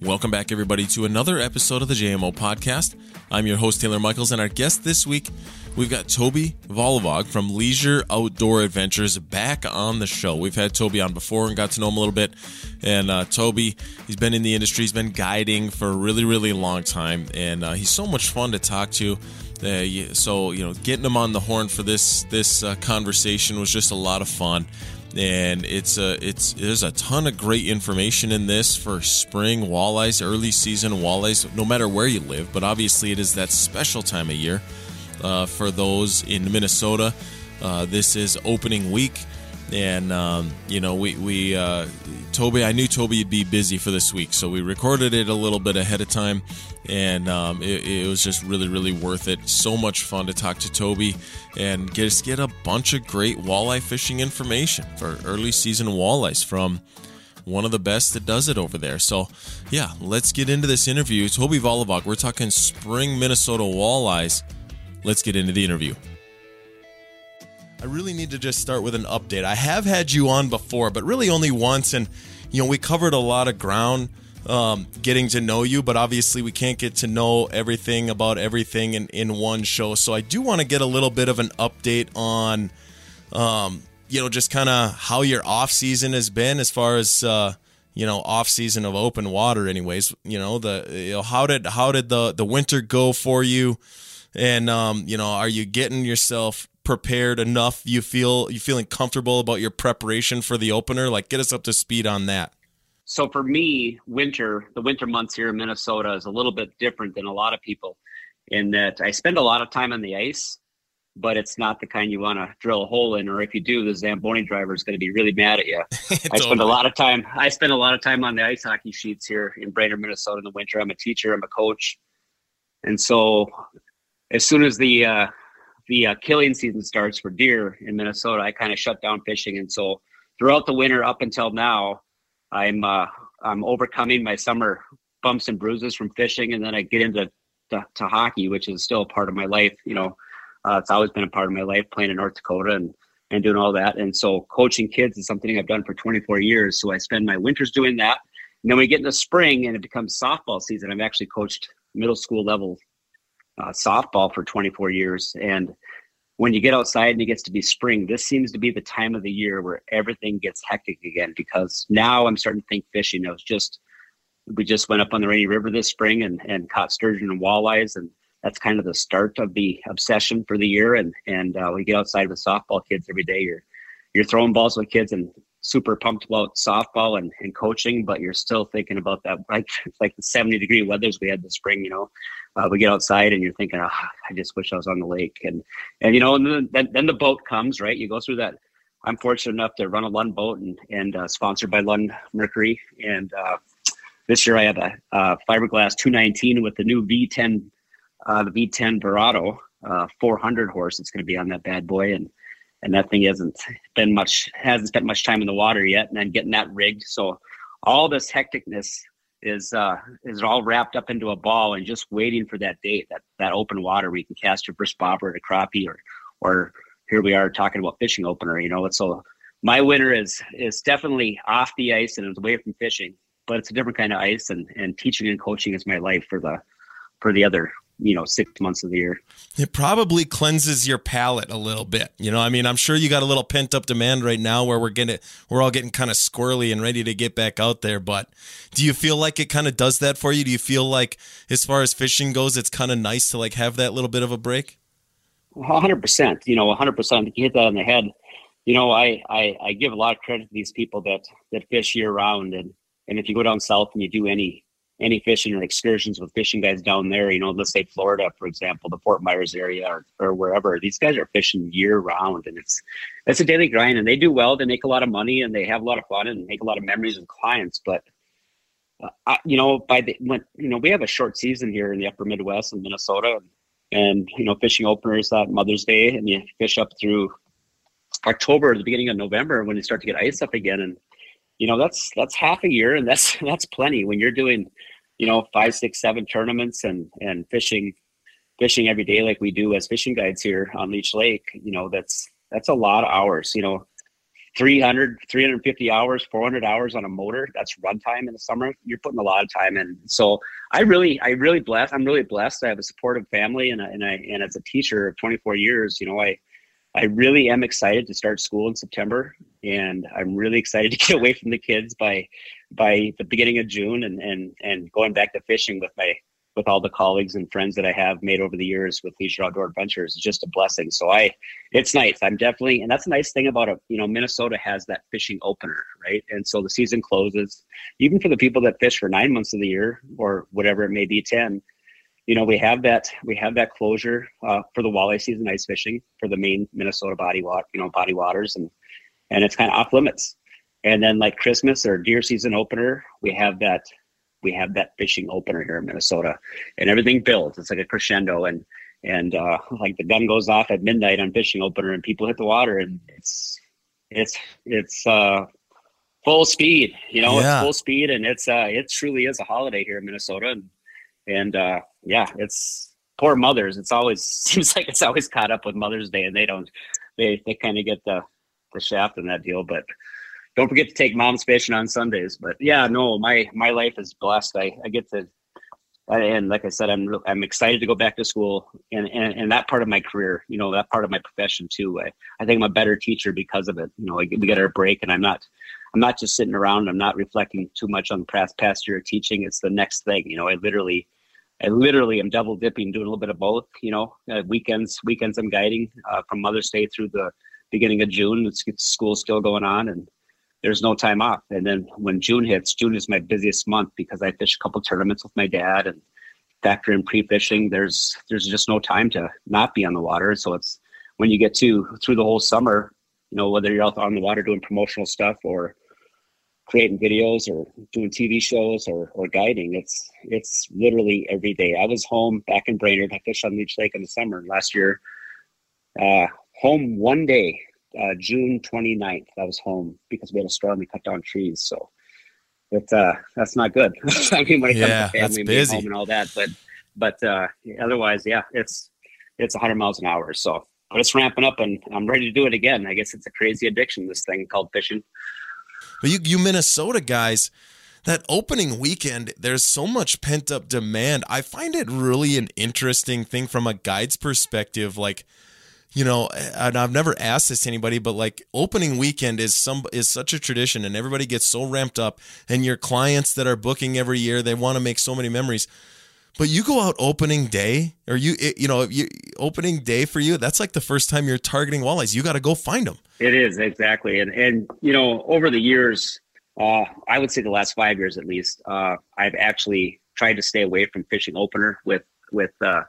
Welcome back, everybody, to another episode of the JMO podcast. I'm your host, Taylor Michaels, and our guest this week, we've got Toby Kvalevog from Leisure Outdoor Adventures back on the show. We've had Toby on before and got to know him a little bit. And uh, Toby, he's been in the industry, he's been guiding for a really, really long time, and uh, he's so much fun to talk to. Uh, so you know, getting him on the horn for this this uh, conversation was just a lot of fun and it's a it's there's a ton of great information in this for spring walleyes, early season walleyes, no matter where you live. But obviously, it is that special time of year uh, for those in Minnesota. Uh, this is opening week, and um, you know we we uh, Toby. I knew Toby would be busy for this week, so we recorded it a little bit ahead of time. And um, it, it, was just really really worth it. So much fun to talk to toby and just get a bunch of great walleye fishing information for early season walleyes from one of the best that does it over there. So yeah let's get into this interview. Toby Kvalevog we're talking spring minnesota walleyes. Let's get into the interview I really need to just start with an update. I have had you on before, but really only once. And, you know, we covered a lot of ground um, getting to know you, but obviously we can't get to know everything about everything in, in one show. So I do want to get a little bit of an update on, um, you know, just kind of how your off season has been as far as, uh, you know, off season of open water. Anyways, you know, the you know, how did how did the the winter go for you? And um, you know, are you getting yourself prepared enough? You feel you feeling comfortable about your preparation for the opener? Like, get us up to speed on that so for me, winter, the winter months here in Minnesota is a little bit different than a lot of people in that I spend a lot of time on the ice, but it's not the kind you want to drill a hole in, or if you do, the Zamboni driver is going to be really mad at you. I spend a lot of time. I spend a lot of time on the ice hockey sheets here in Brainerd, Minnesota in the winter. I'm a teacher. I'm a coach, and so as soon as the uh, the uh, killing season starts for deer in Minnesota, I kind of shut down fishing, and so throughout the winter up until now, I'm uh, I'm overcoming my summer bumps and bruises from fishing, and then I get into to, to hockey, which is still a part of my life. You know, uh, it's always been a part of my life playing in North Dakota and and doing all that. And so coaching kids is something I've done for 24 years. So I spend my winters doing that. And then we get into spring and it becomes softball season. I've actually coached middle school level uh, softball for 24 years. And when you get outside and it gets to be spring, this seems to be the time of the year where everything gets hectic again because now I'm starting to think fishing. I was just, we just went up on the Rainy River this spring and, and caught sturgeon and walleyes. And that's kind of the start of the obsession for the year. And, and uh, we get outside with softball kids every day. You're, you're throwing balls with kids and super pumped about softball and, and coaching, but you're still thinking about that like like the 70 degree weathers we had this spring, you know. Uh, we get outside and you're thinking, oh, I just wish I was on the lake. And and you know, and then, then the boat comes, right? You go through that. I'm fortunate enough to run a Lund boat and and uh, sponsored by Lund Mercury. And uh, this year I have a, a, fiberglass 219 with the new V10, uh, the V10 Verado uh, 400 horse. It's going to be on that bad boy and and that thing hasn't been much hasn't spent much time in the water yet and then getting that rigged. So all this hecticness is uh is all wrapped up into a ball and just waiting for that date that that open water where you can cast your first bobber at a crappie or or here we are talking about fishing opener you know? So my winter is is definitely off the ice and it's away from fishing but it's a different kind of ice and and teaching and coaching is my life for the for the other you know six months of the year. It probably cleanses your palate a little bit. You know i mean i'm sure you got a little pent up demand right now where we're getting we're all getting kind of squirrely and ready to get back out there but do you feel like it kind of does that for you? Do you feel like as far as fishing goes it's kind of nice to like have that little bit of a break? 100% you know 100% you hit that on the head. You know I, I i give a lot of credit to these people that that fish year round and and if you go down south and you do any any fishing or excursions with fishing guys down there, you know, let's say Florida, for example, the Fort Myers area or, or wherever, these guys are fishing year round and it's, it's a daily grind and they do well. They make a lot of money and they have a lot of fun and make a lot of memories with clients. But, uh, I, you know, by the, when, you know, we have a short season here in the upper Midwest in Minnesota and, you know, fishing openers that Mother's Day and you fish up through October, the beginning of November when you start to get ice up again. And, you know that's that's half a year and that's that's plenty when you're doing you know five six seven tournaments and and fishing fishing every day like we do as fishing guides here on leech lake you know that's that's a lot of hours you know. 300 350 hours 400 hours on a motor that's runtime in the summer. You're putting a lot of time in. So i really i really blessed i'm really blessed. I have a supportive family and, and i and as a teacher of 24 years you know i i really am excited to start school in september and i'm really excited to get away from the kids by by the beginning of june and and and going back to fishing with my with all the colleagues and friends that I have made over the years with Leisure Outdoor Adventures is just a blessing. So I, it's nice. I'm definitely, and that's a nice thing about it. You know, Minnesota has that fishing opener, right? And so the season closes, even for the people that fish for nine months of the year or whatever it may be, ten. You know, we have that we have that closure uh, for the walleye season, ice fishing for the main Minnesota body water, you know, body waters, and and it's kind of off limits. And then like Christmas or deer season opener, we have that we have that fishing opener here in Minnesota, and everything builds. It's like a crescendo, and and uh, like the gun goes off at midnight on fishing opener, and people hit the water, and it's it's it's uh, full speed. You know, yeah. it's full speed, and it's uh, it truly is a holiday here in Minnesota, and and uh, yeah, it's poor mothers. It's always seems like it's always caught up with Mother's Day, and they don't they they kind of get the the shaft in that deal, but don't forget to take mom's fishing on Sundays. But yeah, no, my my life is blessed. I, I get to, and like I said, I'm I'm excited to go back to school and, and and that part of my career, you know, that part of my profession too. I, I think I'm a better teacher because of it. You know, we get our break, and I'm not I'm not just sitting around. I'm not reflecting too much on the past past year of teaching. It's the next thing. You know, I literally. I literally am double dipping, doing a little bit of both. You know, uh, weekends, weekends I'm guiding uh, from Mother's Day through the beginning of June. It's, it's school's still going on, and there's no time off. And then when June hits, June is my busiest month because I fish a couple tournaments with my dad and factor in pre-fishing. There's there's just no time to not be on the water. So it's when you get to through the whole summer, you know, whether you're out on the water doing promotional stuff or creating videos or doing TV shows or, or guiding, it's it's literally every day. I was home back in Brainerd. I fished on Leech Lake in the summer last year. Uh, home one day uh, June 29th. I was home because we had a storm. And we cut down trees, so it uh, that's not good. I mean, when it yeah, comes to family, being home and all that, but but uh, otherwise, yeah, it's it's 100 miles an hour. So, but it's ramping up, and I'm ready to do it again. I guess it's a crazy addiction. This thing called fishing. But you, you Minnesota guys, that opening weekend, there's so much pent up demand. I find it really an interesting thing from a guide's perspective, like you know, and I've never asked this to anybody, but like opening weekend is some is such a tradition, and everybody gets so ramped up. And your clients that are booking every year, they want to make so many memories. But you go out opening day, or you you know, you, opening day for you. That's like the first time you're targeting walleyes. You got to go find them. It is exactly, and and you know, over the years, uh, I would say the last five years at least, uh, I've actually tried to stay away from fishing opener with with uh,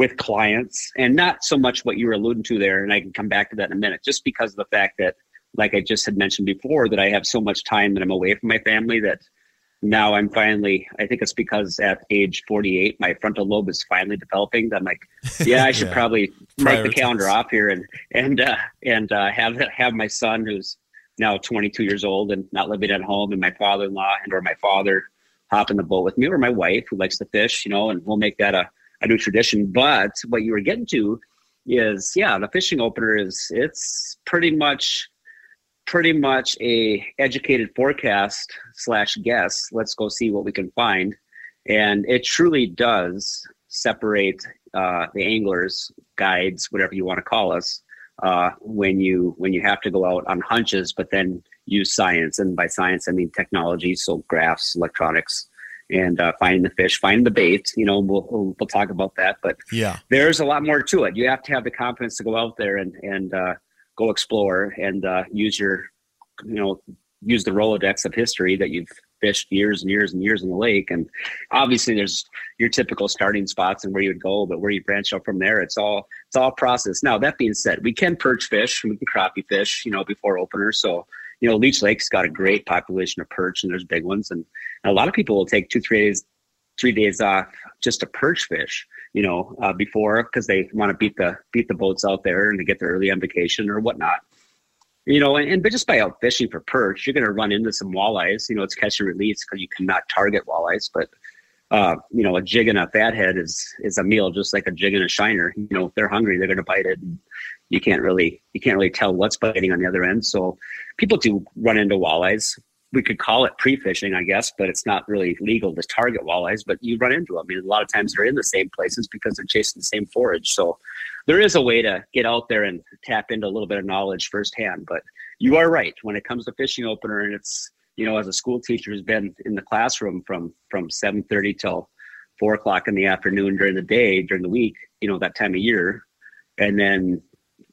with clients and not so much what you were alluding to there and i can come back to that in a minute just because of the fact that like i just had mentioned before that i have so much time that i'm away from my family that now i'm finally i think it's because at age 48 my frontal lobe is finally developing i'm like yeah i should yeah. probably write the calendar off here and and uh and uh have have my son who's now 22 years old and not living at home and my father-in-law and or my father hop in the boat with me or my wife who likes to fish you know and we'll make that a a new tradition. But what you were getting to is, yeah, the fishing opener is it's pretty much pretty much a educated forecast slash guess. Let's go see what we can find, and it truly does separate uh, the anglers, guides, whatever you want to call us, uh, when you when you have to go out on hunches, but then use science, and by science I mean technology, so graphs, electronics, and uh, finding the fish, finding the bait. You know, we'll, we'll, we'll talk about that. But yeah, there's a lot more to it. You have to have the confidence to go out there and and uh, go explore and uh, use your, you know, use the Rolodex of history that you've fished years and years and years in the lake. And obviously, there's your typical starting spots and where you would go, but where you branch out from there, it's all it's all process. Now that being said, we can perch fish, we can crappie fish, you know, before opener. So you know, Leech Lake's got a great population of perch, and there's big ones, and, and a lot of people will take two, three days, three days off just to perch fish. You know, uh, before because they want to beat the beat the boats out there and to get there early on vacation or whatnot. You know, and, and just by out fishing for perch, you're going to run into some walleyes. You know, it's catch and release because you cannot target walleyes, but uh, you know, a jig and a fathead is is a meal just like a jig and a shiner. You know, if they're hungry, they're going to bite it. And, you can't really you can't really tell what's biting on the other end. So people do run into walleyes. We could call it pre-fishing, I guess, but it's not really legal to target walleyes. But you run into them. I mean, a lot of times they're in the same places because they're chasing the same forage. So there is a way to get out there and tap into a little bit of knowledge firsthand. But you are right when it comes to fishing opener, and it's you know as a school teacher who's been in the classroom from from seven thirty till four o'clock in the afternoon during the day during the week, you know that time of year, and then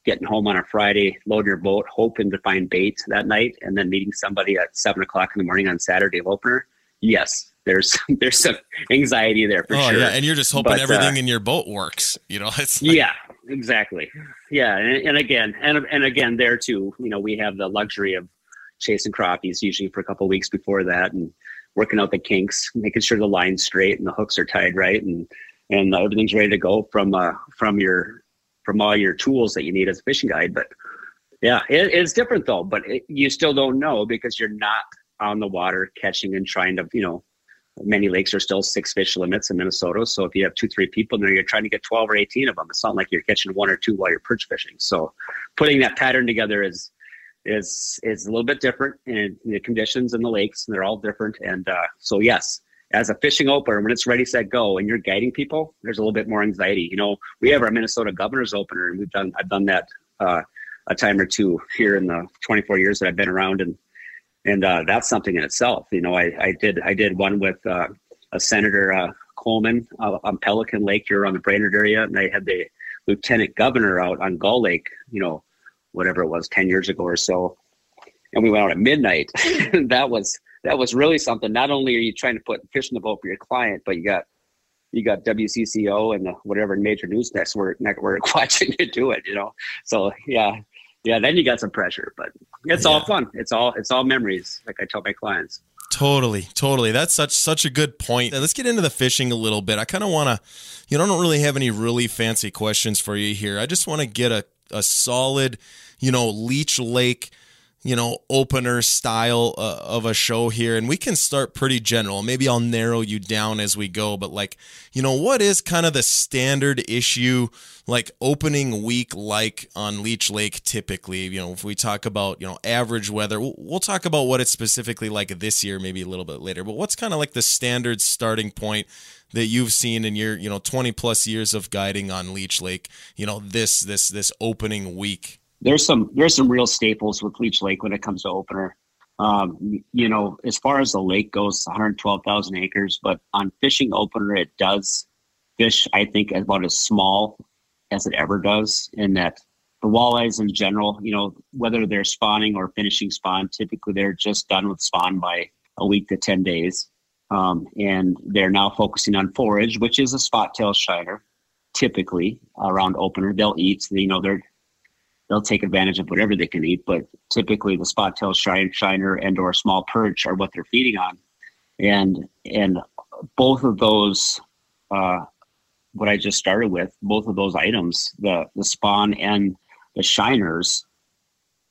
getting home on a Friday, loading your boat, hoping to find bait that night, and then meeting somebody at seven o'clock in the morning on Saturday of opener. Yes, there's there's some anxiety there for oh, sure. Yeah, and you're just hoping but, everything uh, in your boat works. You know, it's like... yeah, exactly. Yeah, and, and again, and and again, there too, you know, we have the luxury of chasing crappies usually for a couple weeks before that, and working out the kinks, making sure the line's straight and the hooks are tied right, and and everything's ready to go from uh, from your from all your tools that you need as a fishing guide. But yeah, it, it's different though. But it, you still don't know because you're not on the water catching and trying to, you know, many lakes are still six fish limits in Minnesota. So if you have two, three people there, you're trying to get 12 or 18 of them. It's not like you're catching one or two while you're perch fishing. So putting that pattern together is, is, is a little bit different in the conditions in the lakes and they're all different. And uh, so, yes, as a fishing opener, when it's ready, set, go, and you're guiding people, there's a little bit more anxiety. You know, we have our Minnesota Governor's opener, and we've done I've done that uh, a time or two here in the 24 years that I've been around, and and uh, that's something in itself. You know, I, I did I did one with uh, a Senator uh, Coleman on Pelican Lake here on the Brainerd area, and I had the Lieutenant Governor out on Gull Lake. You know, whatever it was, 10 years ago or so, and we went out at midnight. that was that was really something. Not only are you trying to put fish in the boat for your client, but you got you got WCCO and the whatever major news network network watching you do it. You know, so yeah, yeah. Then you got some pressure, but it's yeah. all fun. It's all it's all memories. Like I tell my clients. Totally, totally. That's such such a good point. Let's get into the fishing a little bit. I kind of want to, you know, I don't really have any really fancy questions for you here. I just want to get a a solid, you know, Leech Lake you know, opener style uh, of a show here. And we can start pretty general. Maybe I'll narrow you down as we go. But, like, you know, what is kind of the standard issue, like opening week, like on Leech Lake typically? You know, if we talk about, you know, average weather, we'll, we'll talk about what it's specifically like this year, maybe a little bit later. But what's kind of like the standard starting point? that you've seen in your you know 20 plus years of guiding on leech lake you know this this this opening week there's some there's some real staples with Leech Lake when it comes to opener. Um, you know, as far as the lake goes, 112,000 acres, but on fishing opener, it does fish, I think, about as small as it ever does. In that the walleyes in general, you know, whether they're spawning or finishing spawn, typically they're just done with spawn by a week to 10 days. Um, and they're now focusing on forage, which is a spot tail shiner, typically around opener. They'll eat, you know, they're they'll take advantage of whatever they can eat. But typically, the spot tail shine, shiner and or small perch are what they're feeding on, and and both of those, uh, what I just started with, both of those items, the the spawn and the shiners,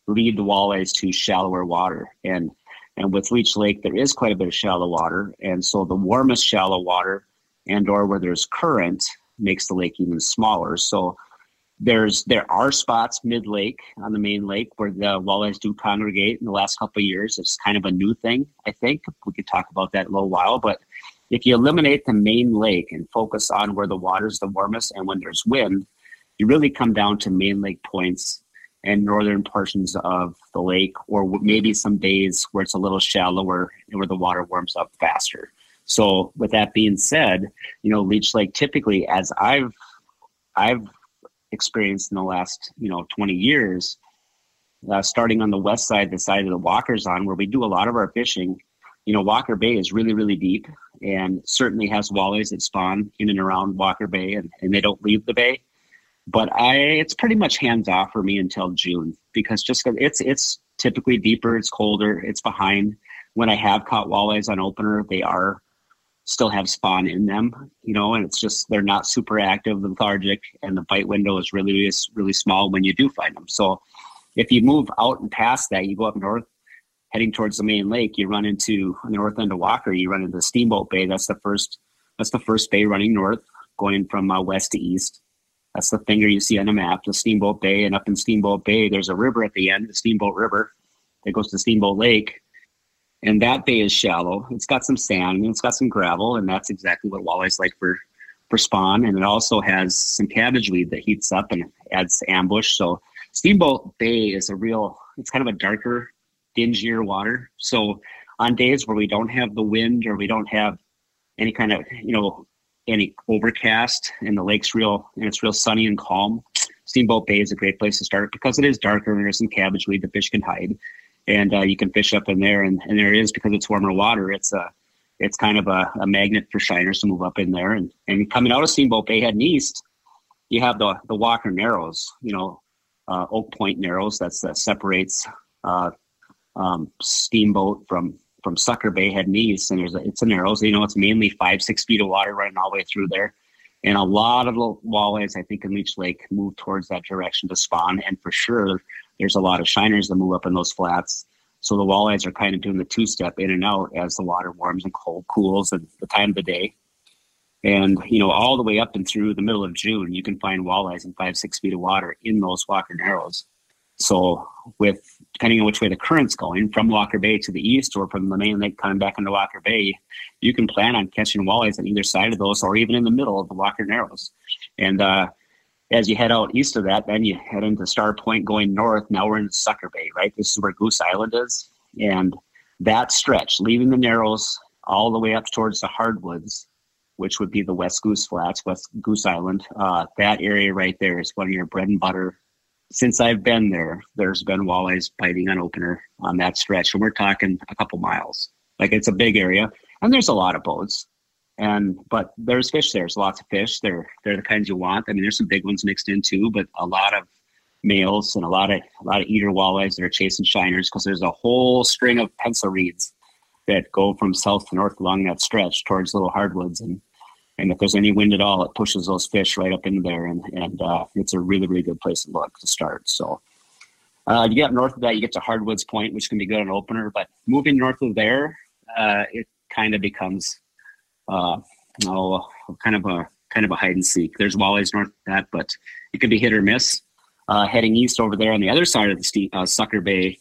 lead the walleyes to shallower water and. And with Leech Lake, there is quite a bit of shallow water, and so the warmest shallow water, and or where there's current, makes the lake even smaller. So there's there are spots mid lake on the main lake where the walleyes do congregate in the last couple of years. It's kind of a new thing, I think. We could talk about that a little while, but if you eliminate the main lake and focus on where the water's the warmest and when there's wind, you really come down to main lake points and northern portions of the lake, or maybe some days where it's a little shallower and where the water warms up faster. So, with that being said, you know, Leech Lake typically, as I've I've experienced in the last you know 20 years uh, starting on the west side the side of the walkers on where we do a lot of our fishing you know walker bay is really really deep and certainly has walleyes that spawn in and around walker bay and, and they don't leave the bay. But i it's pretty much hands off for me until june because just it's it's typically deeper it's colder it's behind. When i have caught walleyes on opener they are still have spawn in them, you know, and it's just they're not super active, lethargic, and the bite window is really really small when you do find them. So if you move out and past that, you go up north, heading towards the main lake, you run into north end of Walker, you run into Steamboat Bay. That's the first that's the first bay running north, going from uh, west to east. That's the finger you see on the map, the Steamboat Bay. And up in Steamboat Bay, there's a river at the end, the Steamboat River, that goes to Steamboat Lake. And that bay is shallow. It's got some sand and it's got some gravel, and that's exactly what walleyes like for for spawn. And it also has some cabbage weed that heats up and adds ambush. So Steamboat Bay is a real. It's kind of a darker, dingier water. So on days where we don't have the wind or we don't have any kind of you know any overcast and the lake's real and it's real sunny and calm steamboat bay is a great place to start because it is darker and there's some cabbage weed the fish can hide and uh, you can fish up in there and, and there is because it's warmer water. It's a it's kind of a, a magnet for shiners to move up in there. And, and coming out of steamboat bay heading east you have the the walker narrows you know uh, oak point narrows that's that separates uh, um, steamboat from from Sucker Bay heading east, and there's a, it's a narrows. You know, it's mainly five six feet of water running all the way through there, and a lot of the walleyes I think in Leech Lake move towards that direction to spawn, and for sure there's a lot of shiners that move up in those flats. So the walleyes are kind of doing the two step in and out as the water warms and cold cools and the time of the day. And you know, all the way up and through the middle of June, you can find walleyes in five, six feet of water in those Walker Narrows. So, with depending on which way the current's going from Walker Bay to the east or from the main lake coming back into Walker Bay, you can plan on catching walleyes on either side of those or even in the middle of the Walker Narrows. And uh, as you head out east of that, then you head into Star Point going north. Now we're in Sucker Bay, right? This is where Goose Island is. And that stretch, leaving the Narrows all the way up towards the Hardwoods, which would be the West Goose Flats, West Goose Island, uh, that area right there is one of your bread and butter since I've been there, there's been walleyes biting on opener on that stretch, and we're talking a couple miles. Like it's a big area, and there's a lot of boats, and but there's fish there. There's lots of fish. They're they're the kinds you want. I mean, there's some big ones mixed in too, but a lot of males and a lot of a lot of eater walleyes that are chasing shiners because there's a whole string of pencil reeds that go from south to north along that stretch towards little hardwoods and and if there's any wind at all, it pushes those fish right up into there, and and uh, it's a really really good place to look to start. So. Uh, you get north of that, you get to Hardwoods Point, which can be good on opener. But moving north of there, uh, it kind of becomes, uh, oh, kind of a kind of a hide and seek. There's walleyes north of that, but it can be hit or miss. Uh, heading east over there on the other side of the uh, Sucker Bay,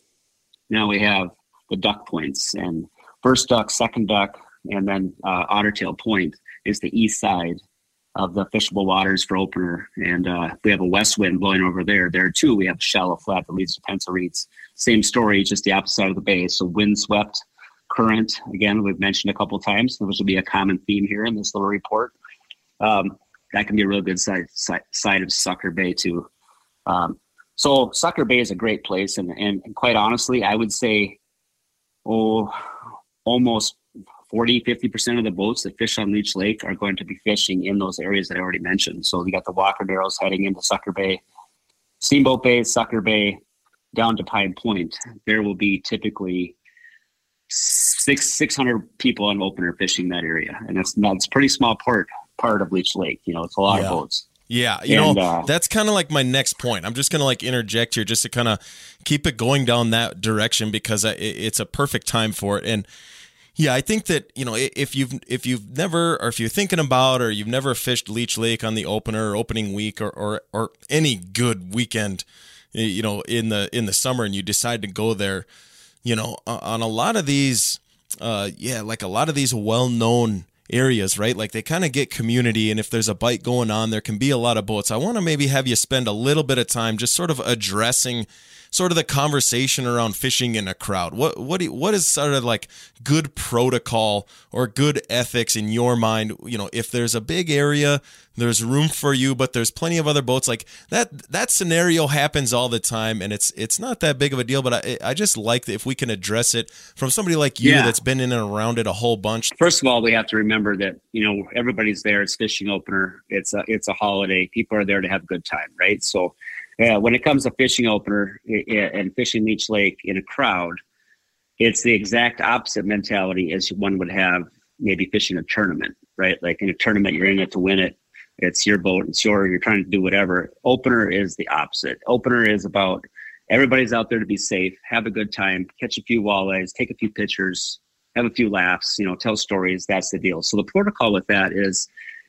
now we have the duck points and first duck, second duck, and then uh, Ottertail Point is the east side of the fishable waters for opener. And uh, we have a west wind blowing over there. There too, we have a shallow flat that leads to pencil reeds. Same story, just the opposite side of the bay. So wind swept current. Again, we've mentioned a couple times. which will be a common theme here in this little report. Um, that can be a real good side, side, side of Sucker Bay too. Um, so Sucker Bay is a great place, and, and quite honestly, I would say, oh, almost 40, 50% of the boats that fish on Leech Lake are going to be fishing in those areas that I already mentioned. So you got the Walker Narrows heading into Sucker Bay, Steamboat Bay, Sucker Bay, down to Pine Point. There will be typically six 600 people on opener fishing that area. And it's not, it's pretty small part, part of Leech Lake. You know, it's a lot yeah. of boats. Yeah, you and, know, uh, that's kind of like my next point. I'm just going to like interject here just to kind of keep it going down that direction because it's a perfect time for it. And yeah, I think that you know if you've if you've never or if you're thinking about or you've never fished Leech Lake on the opener or opening week or or, or any good weekend, you know in the in the summer and you decide to go there, you know on a lot of these, uh, yeah, like a lot of these well known areas, right? Like they kind of get community, and if there's a bite going on, there can be a lot of boats. I want to maybe have you spend a little bit of time just sort of addressing sort of the conversation around fishing in a crowd? What what do you, what is sort of like good protocol or good ethics in your mind? You know, if there's a big area, there's room for you, but there's plenty of other boats. Like that that scenario happens all the time, and it's it's not that big of a deal. But I I just like that if we can address it from somebody like you yeah. that's been in and around it a whole bunch. First of all, we have to remember that you know everybody's there. It's fishing opener. It's a it's a holiday. People are there to have a good time, right? So yeah, when it comes to fishing opener and fishing Leech Lake in a crowd, it's the exact opposite mentality as one would have maybe fishing a tournament, right? Like in a tournament, you're in it to win it. It's your boat, it's your, you're trying to do whatever. Opener is the opposite. Opener is about everybody's out there to be safe, have a good time, catch a few walleyes, take a few pictures, have a few laughs, you know, tell stories. That's the deal. So the protocol with that is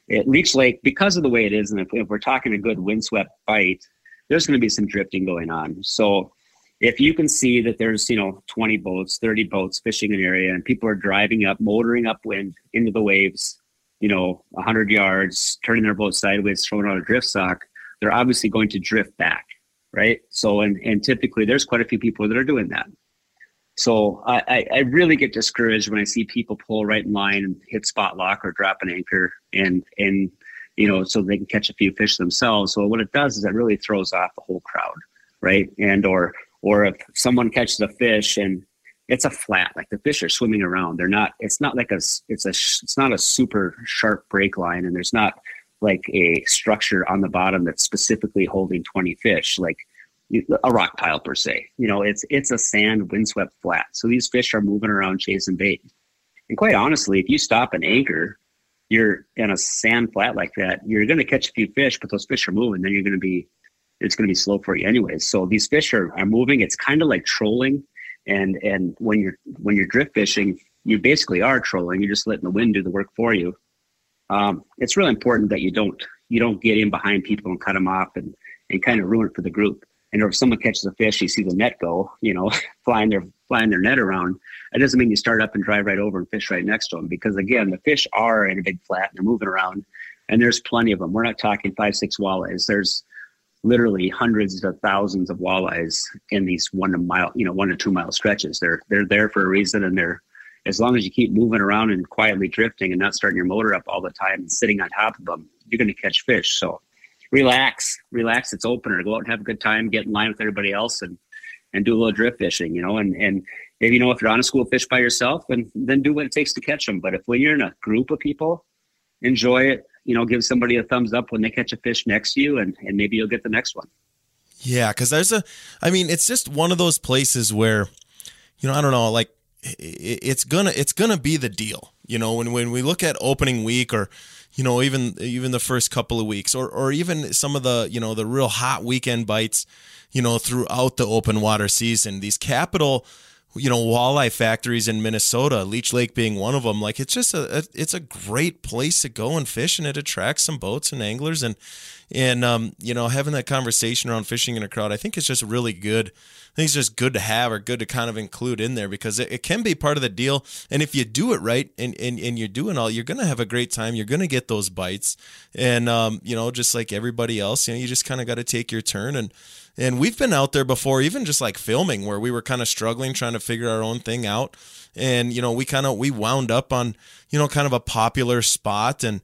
at Leech Lake, because of the way it is, and if, if we're talking a good windswept bite, there's going to be some drifting going on. So if you can see that there's you know 20 boats 30 boats fishing an area and people are driving up motoring upwind into the waves you know 100 yards turning their boat sideways throwing out a drift sock they're obviously going to drift back right so and and typically there's quite a few people that are doing that so I, I really get discouraged when I see people pull right in line and hit spot lock or drop an anchor and and you know so they can catch a few fish themselves. So what it does is it really throws off the whole crowd, right? And or or if someone catches a fish and it's a flat, like the fish are swimming around. They're not. It's not like a. It's a. It's not a super sharp break line, and there's not like a structure on the bottom that's specifically holding 20 fish. Like a rock pile per se. You know, it's it's a sand windswept flat. So these fish are moving around chasing bait. And quite honestly, if you stop an anchor, you're in a sand flat like that, you're going to catch a few fish, but those fish are moving. Then you're going to be, it's going to be slow for you anyways. So these fish are, are moving. It's kind of like trolling, and and when you're when you're drift fishing, you basically are trolling. You're just letting the wind do the work for you. Um, it's really important that you don't you don't get in behind people and cut them off and and kind of ruin it for the group. And if someone catches a fish, you see the net go, you know, flying their flying their net around. It doesn't mean you start up and drive right over and fish right next to them because again, the fish are in a big flat and they're moving around, and there's plenty of them. We're not talking five six walleyes. There's literally hundreds of thousands of walleyes in these one to mile, you know, one to two mile stretches. They're they're there for a reason, and they're as long as you keep moving around and quietly drifting and not starting your motor up all the time and sitting on top of them, you're going to catch fish. So relax, relax. It's opener. Go out and have a good time. Get in line with everybody else and and do a little drift fishing. You know, and and if you know if you're on a school fish by yourself, then then do what it takes to catch them. But if when you're in a group of people, enjoy it. You know, give somebody a thumbs up when they catch a fish next to you, and and maybe you'll get the next one. Yeah, because there's a, I mean, it's just one of those places where, you know, I don't know, like it's gonna it's gonna be the deal. You know, when when we look at opening week or you know even even the first couple of weeks or or even some of the you know the real hot weekend bites you know throughout the open water season. These capital you know walleye factories in Minnesota, Leech Lake being one of them. Like it's just a, a, it's a great place to go and fish, and it attracts some boats and anglers, and and um, you know having that conversation around fishing in a crowd, I think it's just really good. I think it's just good to have or good to kind of include in there because it, it can be part of the deal. And if you do it right and, and, and you're doing all, you're to have a great time. You're to get those bites. And, um, you know, just like everybody else, you know, you just kind of got to take your turn and, and we've been out there before, even just like filming where we were kind of struggling, trying to figure our own thing out. And, you know, we kind of, we wound up on, you know, kind of a popular spot and,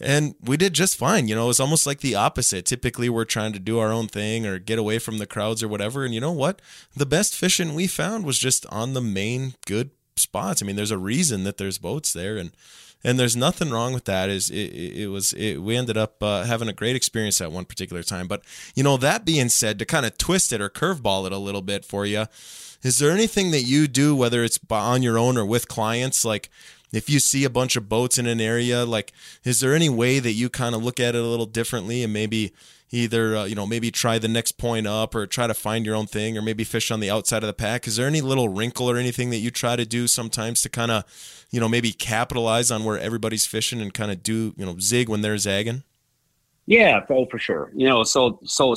and we did just fine. You know, it was almost like the opposite. Typically, we're trying to do our own thing or get away from the crowds or whatever. And you know what? The best fishing we found was just on the main good spots. I mean, there's a reason that there's boats there, and and there's nothing wrong with that. Is it, it, was it, we ended up uh, having a great experience at one particular time. But you know, that being said, to kind of twist it or curveball it a little bit for you, is there anything that you do, whether it's on your own or with clients, like? If you see a bunch of boats in an area, like, is there any way that you kind of look at it a little differently and maybe either uh, you know maybe try the next point up or try to find your own thing or maybe fish on the outside of the pack? Is there any little wrinkle or anything that you try to do sometimes to kind of you know maybe capitalize on where everybody's fishing and kind of do you know zig when they're zagging? Yeah oh for sure. You know so so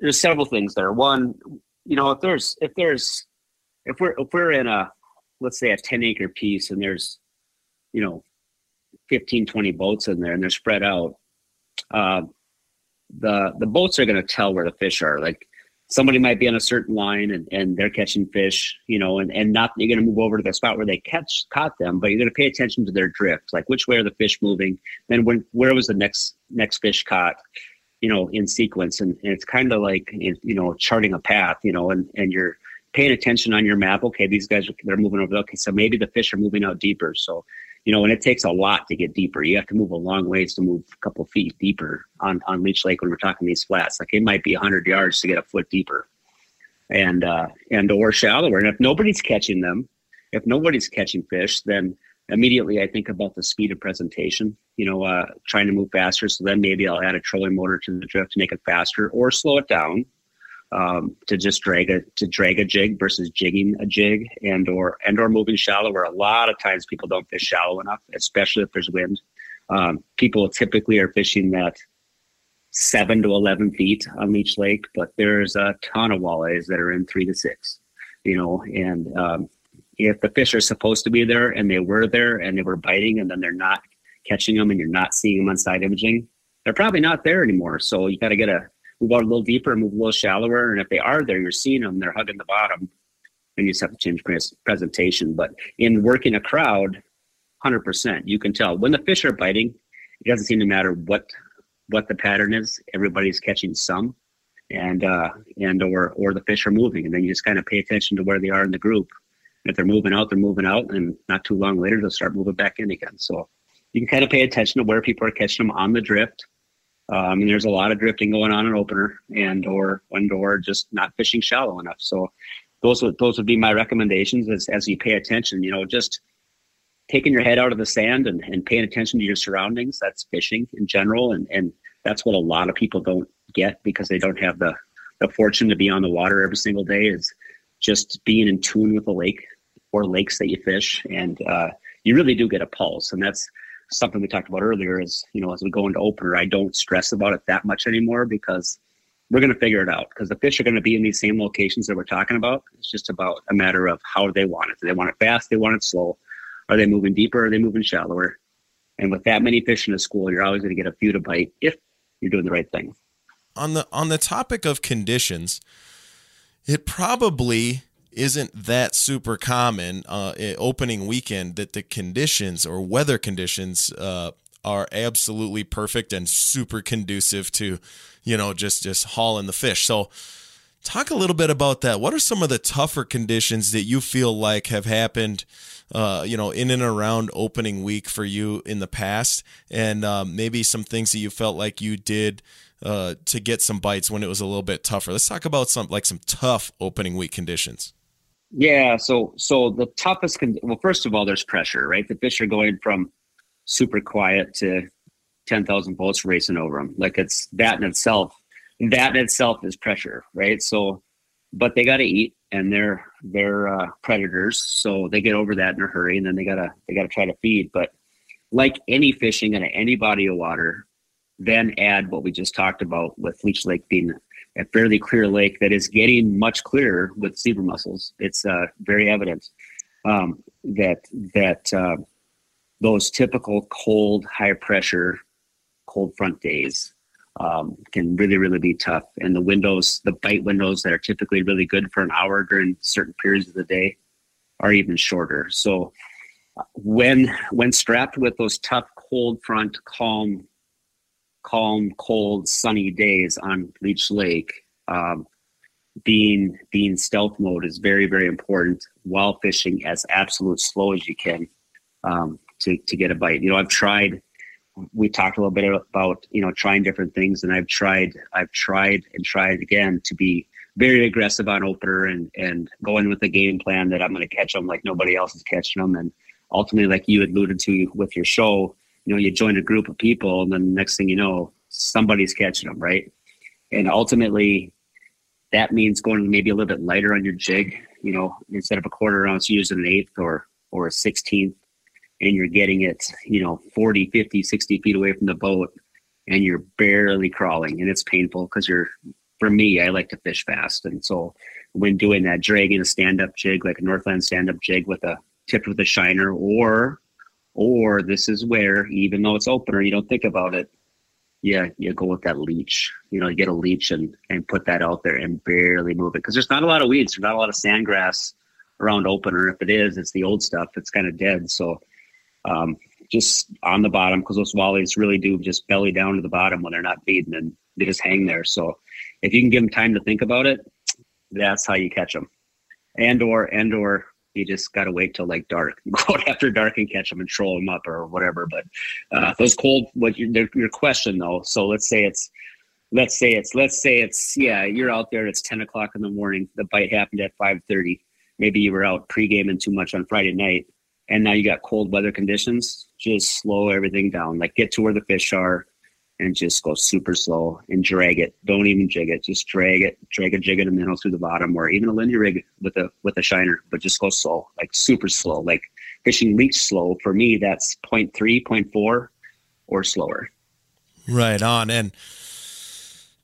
there's several things there. One you know if there's if there's if we're if we're in a let's say a 10 acre piece and there's you know 15 20 boats in there and they're spread out uh, the the boats are going to tell where the fish are. Like somebody might be on a certain line and, and they're catching fish, you know, and, and not you're going to move over to the spot where they catch caught them, but you're going to pay attention to their drift, like which way are the fish moving, then when where was the next next fish caught, you know, in sequence, and, and it's kind of like you know charting a path, you know, and and you're paying attention on your map. Okay, these guys are they're moving over. Okay, so maybe the fish are moving out deeper. So you know, and it takes a lot to get deeper. You have to move a long ways to move a couple feet deeper on, on Leech Lake when we're talking these flats. Like it might be 100 yards to get a foot deeper, and uh, and or shallower. And if nobody's catching them, if nobody's catching fish, then immediately I think about the speed of presentation. You know, uh, trying to move faster. So then maybe I'll add a trolling motor to the drift to make it faster, or slow it down um, to just drag a to drag a jig versus jigging a jig and or and or moving shallow where a lot of times people don't fish shallow enough especially if there's wind Um, people typically are fishing that seven to 11 feet on Leech Lake, but there's a ton of walleyes that are in three to six, you know, and um, if the fish are supposed to be there and they were there and they were biting and then they're not catching them and you're not seeing them on side imaging, they're probably not there anymore. So you got to get a move out a little deeper, move a little shallower. And if they are there, you're seeing them, they're hugging the bottom and you just have to change presentation. But in working a crowd, 100%, you can tell when the fish are biting, it doesn't seem to matter what what the pattern is. Everybody's catching some, and uh, and or or the fish are moving, and then you just kind of pay attention to where they are in the group. If they're moving out, they're moving out, and not too long later they'll start moving back in again. So you can kind of pay attention to where people are catching them on the drift. I mean, there's a lot of drifting going on in opener, and or and or just not fishing shallow enough. So those would those would be my recommendations as as you pay attention. You know, just taking your head out of the sand and, and paying attention to your surroundings. That's fishing in general, and and that's what a lot of people don't get because they don't have the the fortune to be on the water every single day. Is just being in tune with the lake or lakes that you fish, and uh, you really do get a pulse, and that's something we talked about earlier is you know as we go into opener i don't stress about it that much anymore because we're going to figure it out because the fish are going to be in these same locations that we're talking about. It's just about a matter of how they want it. Do they want it fast? They want it slow? Are they moving deeper? Are they moving shallower? And with that many fish in a school you're always going to get a few to bite if you're doing the right thing. On the on the topic of conditions it probably isn't that super common uh, opening weekend that the conditions or weather conditions uh, are absolutely perfect and super conducive to, you know, just just hauling the fish. So, talk a little bit about that. What are some of the tougher conditions that you feel like have happened, uh, you know, in and around opening week for you in the past, and um, maybe some things that you felt like you did uh, to get some bites when it was a little bit tougher. Let's talk about some like some tough opening week conditions. Yeah. So so the toughest. Con- well, first of all, there's pressure, right? The fish are going from super quiet to ten thousand boats racing over them. Like it's that in itself. That in itself is pressure, right? So, but they got to eat, and they're they're uh, predators, so they get over that in a hurry, and then they gotta they gotta try to feed. But like any fishing in any body of water, then add what we just talked about with Leech Lake being a fairly clear lake that is getting much clearer with zebra mussels. It's uh, very evident um, that that uh, those typical cold, high pressure, cold front days um, can really, really be tough. And the windows, the bite windows that are typically really good for an hour during certain periods of the day, are even shorter. So uh, when when strapped with those tough, cold front, calm calm, cold, sunny days on Leech Lake, um, being being stealth mode is very very important while fishing as absolute slow as you can um, to to get a bite. You know, I've tried. We talked a little bit about you know trying different things, and I've tried I've tried and tried again to be very aggressive on opener and and going with the game plan that I'm going to catch them like nobody else is catching them, and ultimately, like you alluded to with your show, you know, you join a group of people, and then the next thing you know, somebody's catching them, right? And ultimately, that means going maybe a little bit lighter on your jig. You know, instead of a quarter ounce, using an eighth or or a sixteenth, and you're getting it, you know, 40, 50, 60 feet away from the boat, and you're barely crawling, and it's painful because you're. For me, I like to fish fast, and so when doing that, dragging a stand-up jig like a Northland stand-up jig with a tipped with a shiner, or or this is where, even though it's opener, you don't think about it. Yeah, you go with that leech. You know, you get a leech and and put that out there and barely move it because there's not a lot of weeds. There's not a lot of sandgrass around opener. If it is, it's the old stuff. It's kind of dead. So um, just on the bottom because those walleyes really do just belly down to the bottom when they're not feeding and they just hang there. So if you can give them time to think about it, that's how you catch them. And or and or you just got to wait till like dark, go after dark and catch them and troll them up or whatever. But uh, those cold, what your, your question though? So let's say it's, let's say it's, let's say it's, yeah, you're out there. It's ten o'clock in the morning. The bite happened at five thirty. Maybe you were out pre-gaming too much on Friday night, and now you got cold weather conditions. Just slow everything down. Like get to where the fish are and just go super slow and drag it. Don't even jig it. Just drag it, drag a jig in the middle through the bottom, or even a Lindy rig with a with a shiner, but just go slow, like super slow, like fishing leech slow. For me, that's 0. 0.3, 0. 0.4. or slower. Right on. And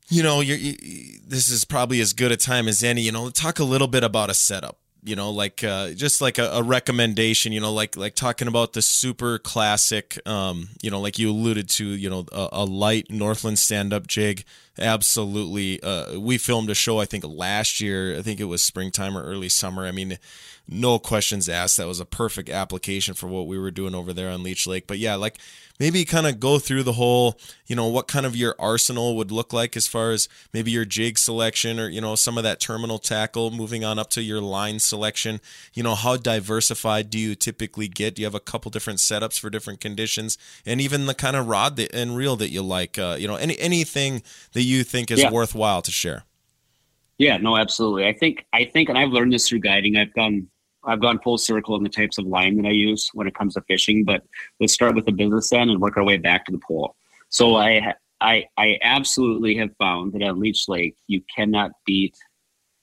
you know, you this is probably as good a time as any. You know, talk a little bit about a setup you know like uh, just like a, a, recommendation you know like like talking about the super classic um, you know like you alluded to you know a, a light northland stand-up jig. Absolutely uh, we filmed a show i think last year. I think it was springtime or early summer. I mean no questions asked. That was a perfect application for what we were doing over there on leech lake. But yeah like maybe kind of go through the whole, you know, what kind of your arsenal would look like as far as maybe your jig selection or, you know, some of that terminal tackle moving on up to your line selection. You know, how diversified do you typically get? Do you have a couple different setups for different conditions and even the kind of rod that, and reel that you like? Uh, you know, any anything that you think is yeah. worthwhile to share? Yeah, no, absolutely. I think I think, and I've learned this through guiding. I've done I've gone full circle in the types of line that I use when it comes to fishing. But let's start with the business end and work our way back to the pole. So I I I absolutely have found that at Leech Lake you cannot beat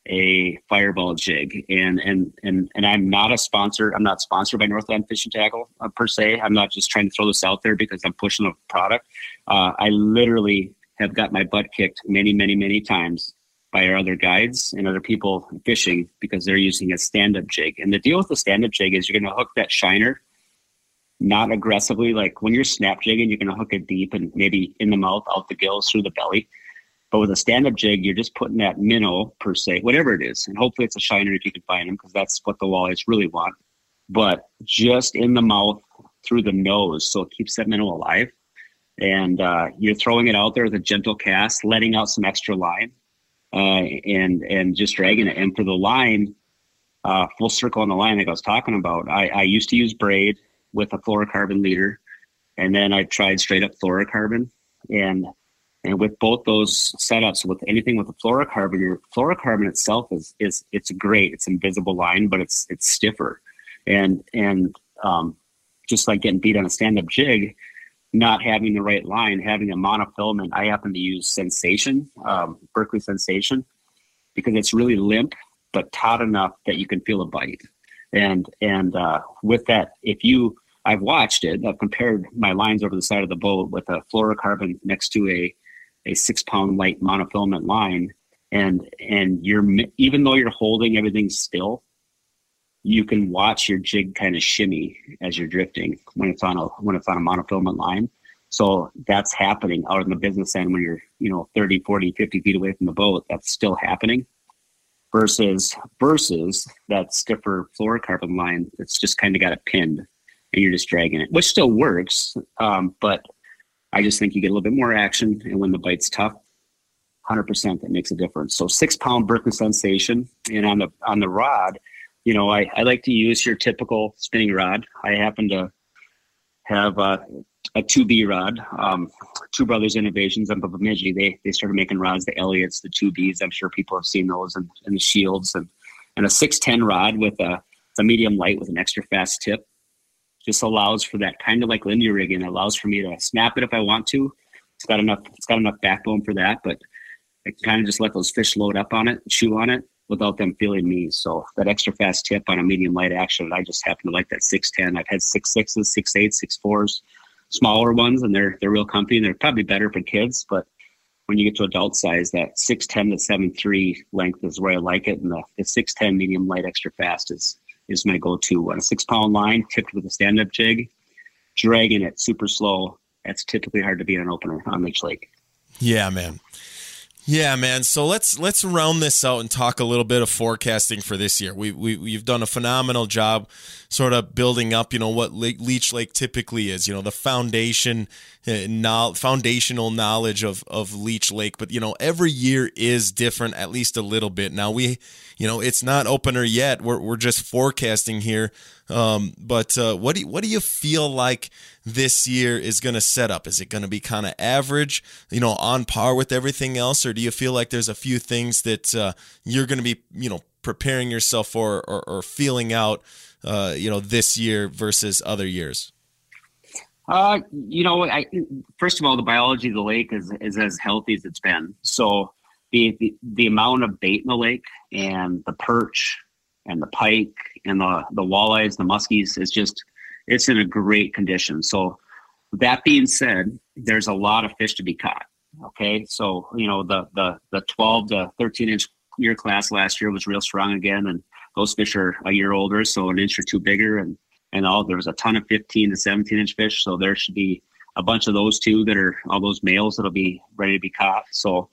a fireball jig and and and and I'm not a sponsor I'm not sponsored by Northland Fishing Tackle uh, per se I'm not just trying to throw this out there because I'm pushing a product uh, I literally have got my butt kicked many many many times by our other guides and other people fishing because they're using a stand-up jig. And the deal with the stand-up jig is you're going to hook that shiner not aggressively. Like when you're snap jigging, you're going to hook it deep and maybe in the mouth, out the gills, through the belly. But with a stand-up jig, you're just putting that minnow per se, whatever it is, and hopefully it's a shiner if you can find them because that's what the walleyes really want. But just in the mouth through the nose, so it keeps that minnow alive. And uh, you're throwing it out there with a gentle cast, letting out some extra line, and and just dragging it. And for the line, uh, full circle on the line like I was talking about, I, I used to use braid with a fluorocarbon leader, and then I tried straight up fluorocarbon. And and with both those setups, with anything with a fluorocarbon, your fluorocarbon itself is is it's great. It's invisible line, but it's it's stiffer, and and um, just like getting beat on a stand up jig, not having the right line, having a monofilament. I happen to use Sensation, um, Berkley Sensation, because it's really limp but taut enough that you can feel a bite. And and uh, with that, if you, I've watched it. I've compared my lines over the side of the boat with a fluorocarbon next to a a six pound light monofilament line, and and you're even though you're holding everything still, you can watch your jig kind of shimmy as you're drifting when it's on a when it's on a monofilament line. So that's happening out in the business end when you're, you know, 30, 40, 50 feet away from the boat. That's still happening. Versus versus that stiffer fluorocarbon line that's just kind of got it pinned and you're just dragging it, which still works. Um, but I just think you get a little bit more action and when the bite's tough, 100% that makes a difference. So six pound Berkley sensation and on the on the rod, you know, I, I like to use your typical spinning rod. I happen to have a, a 2B rod, um, Two Brothers Innovations up of Bemidji. They, they started making rods, the Elliots, the 2Bs. I'm sure people have seen those and, and the Scheels and, and a 610 rod with a, a medium light with an extra fast tip. Just allows for that kind of like Lindy rigging. It allows for me to snap it if I want to. It's got enough. It's got enough backbone for that, but I can kind of just let those fish load up on it, chew on it, without them feeling me. So that extra fast tip on a medium light action, I just happen to like that 610. I've had six sixes, six eights, six fours, smaller ones, and they're they're real comfy and they're probably better for kids. But when you get to adult size, that 610 to 73 length is where I like it, and the, the 610 medium light extra fast is is my go-to. On a six pound line, tipped with a stand-up jig, dragging it super slow. That's typically hard to beat an opener on Leech Lake. Yeah, man. Yeah, man. So let's let's round this out and talk a little bit of forecasting for this year. We we you've done a phenomenal job, sort of building up. You know what Leech Lake typically is. You know the foundation, uh, foundational knowledge of of Leech Lake. But you know every year is different, at least a little bit. Now we, you know, it's not opener yet. We're we're just forecasting here. Um, but uh, what do you, what do you feel like this year is going to set up? Is it going to be kind of average, you know, on par with everything else, or do you feel like there's a few things that uh, you're going to be, you know, preparing yourself for or, or feeling out, uh, you know, this year versus other years? Uh, you know, I, first of all, the biology of the lake is, is as healthy as it's been. So the, the, the amount of bait in the lake and the perch and the pike and the the walleyes, the muskies is just it's in a great condition. So that being said, there's a lot of fish to be caught. Okay, so you know the the the 12 to 13 inch year class last year was real strong again, and those fish are a year older, so an inch or two bigger, and and all there was a ton of 15 to 17 inch fish, so there should be a bunch of those too that are all those males that'll be ready to be caught. So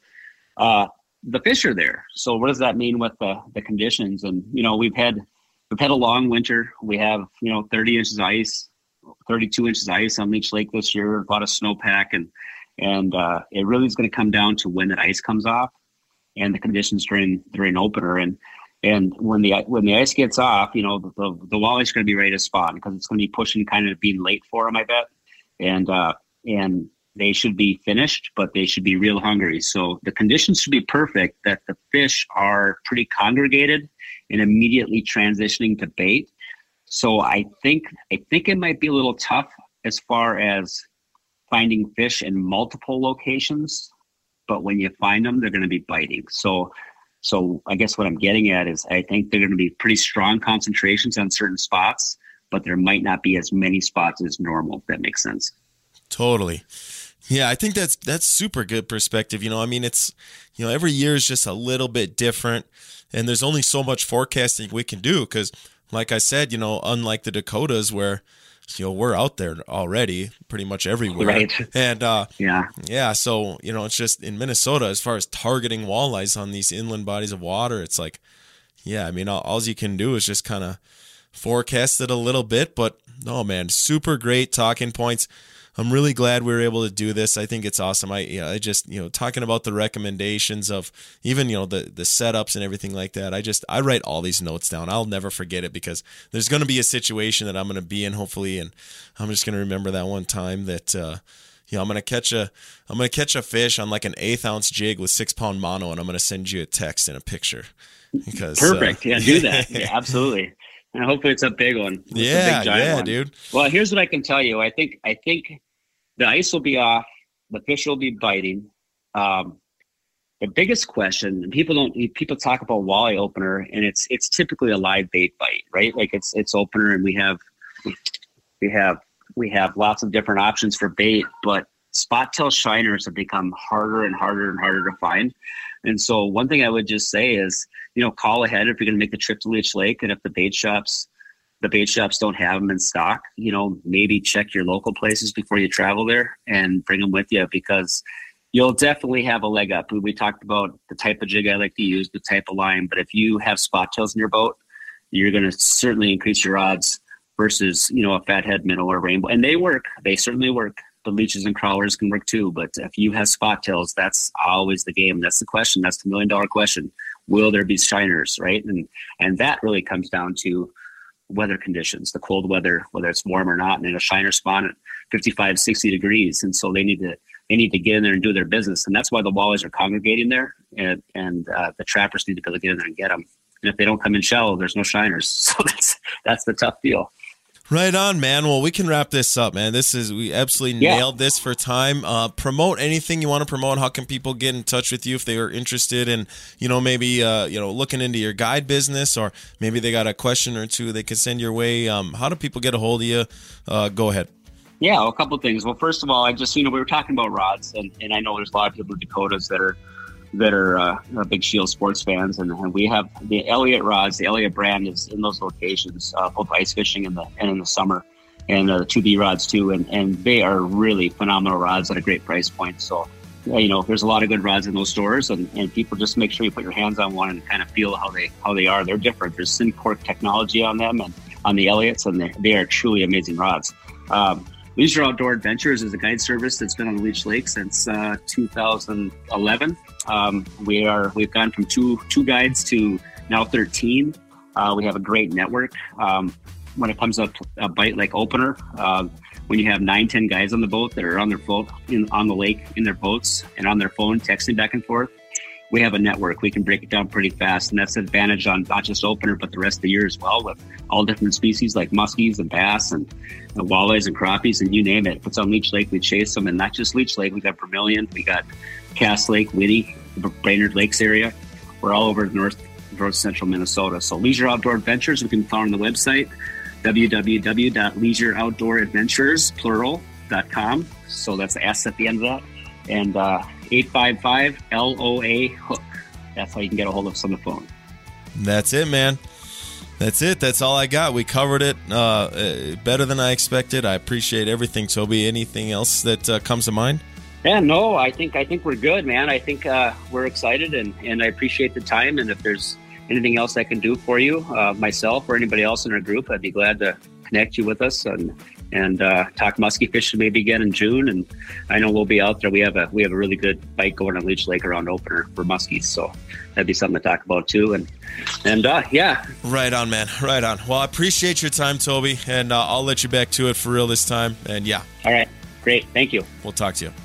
uh, the fish are there. So what does that mean with the the conditions? And you know we've had we've had a long winter. We have you know 30 inches of ice, 32 inches of ice on Leech Lake this year. A lot of snowpack, and and uh, it really is going to come down to when that ice comes off and the conditions during during opener. And and when the when the ice gets off, you know the the, the wally's going to be ready to spawn because it's going to be pushing kind of being late for them, I bet. And uh, and they should be finished, but they should be real hungry. So the conditions should be perfect that the fish are pretty congregated and immediately transitioning to bait. So I think I think it might be a little tough as far as finding fish in multiple locations, but when you find them, they're going to be biting. So so I guess what I'm getting at is I think they're going to be pretty strong concentrations on certain spots, but there might not be as many spots as normal. If that makes sense. Totally. Yeah, I think that's that's super good perspective. You know, I mean, it's you know every year is just a little bit different, and there's only so much forecasting we can do because, like I said, you know, unlike the Dakotas where you know we're out there already pretty much everywhere. Right. And uh yeah. yeah so you know it's just in minnesota as far as targeting walleyes on these inland bodies of water it's like yeah i mean all, all you can do is just kind of forecast it a little bit but no man super great talking points I'm really glad we were able to do this. I think it's awesome. I you know, I just you know talking about the recommendations of even you know the the setups and everything like that. I just I write all these notes down. I'll never forget it because there's going to be a situation that I'm going to be in hopefully, and I'm just going to remember that one time that. Uh, you know, I'm gonna catch a I'm gonna catch a fish on like an eighth ounce jig with six pound mono, and I'm gonna send you a text and a picture. Because perfect, uh, yeah, do that, yeah, absolutely and hopefully it's a big one. It's yeah, big, yeah, one. dude. Well, here's what I can tell you. I think I think the ice will be off. The fish will be biting. Um, the biggest question, and people don't people talk about walleye opener, and it's it's typically a live bait bite, right? Like it's it's opener, and we have we have we have lots of different options for bait, but spot tail shiners have become harder and harder and harder to find. And so, one thing I would just say is, you know, call ahead if you're going to make the trip to Leech Lake, and if the bait shops the bait shops don't have them in stock, you know, maybe check your local places before you travel there and bring them with you because you'll definitely have a leg up. We talked about the type of jig I like to use, the type of line, but if you have spot tails in your boat, you're going to certainly increase your odds versus, you know, a fathead minnow or rainbow. And they work, they certainly work. The leeches and crawlers can work too, but if you have spot tails, that's always the game. That's the question. That's the million dollar question. Will there be shiners, right? And and that really comes down to weather conditions, the cold weather, whether it's warm or not, and in a shiner spawn at 55, 60 degrees. And so they need to they need to get in there and do their business. And that's why the walleyes are congregating there, and and uh, the trappers need to be able to get in there and get them. And if they don't come in shallow, there's no shiners. So that's that's the tough deal. Right on, man. Well, we can wrap this up, man. This is we absolutely yeah. nailed this for time. Uh, promote anything you want to promote. How can people get in touch with you if they are interested in, you know, maybe uh, you know looking into your guide business, or maybe they got a question or two they can send your way. Um, how do people get a hold of you? Uh, go ahead. Yeah, well, a couple things. Well, first of all, I just you know we were talking about rods, and, and I know there's a lot of people in Dakotas that are that are uh, big Scheels sports fans, and, and, we have the Elliott rods. The Elliott brand is in those locations, uh, both ice fishing and the and in the summer, and uh, the two B rods too, and and they are really phenomenal rods at a great price point. So. you know, there's a lot of good rods in those stores, and, and people just make sure you put your hands on one and kind of feel how they how they are. They're different. There's Syncork technology on them and on the Elliots, and they they are truly amazing rods. Um, Leisure Outdoor Adventures is a guide service that's been on Leech Lake since uh, 2011. Um, we are we've gone from two two guides to now 13. Uh, we have a great network. Um, when it comes up a bite like opener, uh, when you have nine, ten guys on the boat that are on their boat in, on the lake in their boats and on their phone texting back and forth, we have a network. We can break it down pretty fast, and that's an advantage on not just opener, but the rest of the year as well, with all different species like muskies and bass and, and walleyes and crappies and you name it. If it's on Leech Lake, we chase them, and not just Leech Lake. We got Vermilion, we got Cass Lake, Winnie, Brainerd Lakes area. We're all over north, north central Minnesota. So Leisure Outdoor Adventures, we can find on the website www.leisureoutdooradventures leisureoutdoor.com. So that's S at the end of that. And uh, 855 LOA Hook. That's how you can get a hold of us on the phone. That's it, man. That's it. That's all I got. We covered it uh, uh, better than I expected. I appreciate everything, Toby. Anything else that uh, comes to mind? Yeah, no, I think I think we're good, man. I think uh, we're excited, and and I appreciate the time. And if there's anything else I can do for you, uh, myself or anybody else in our group, I'd be glad to connect you with us and and uh, talk muskie fishing maybe again in June. And I know we'll be out there. We have a we have a really good bike going on Leech Lake around opener for muskies, so that'd be something to talk about too. And and uh, yeah, right on, man, right on. Well, I appreciate your time, Toby, and uh, I'll let you back to it for real this time. And yeah, all right, great, thank you. We'll talk to you.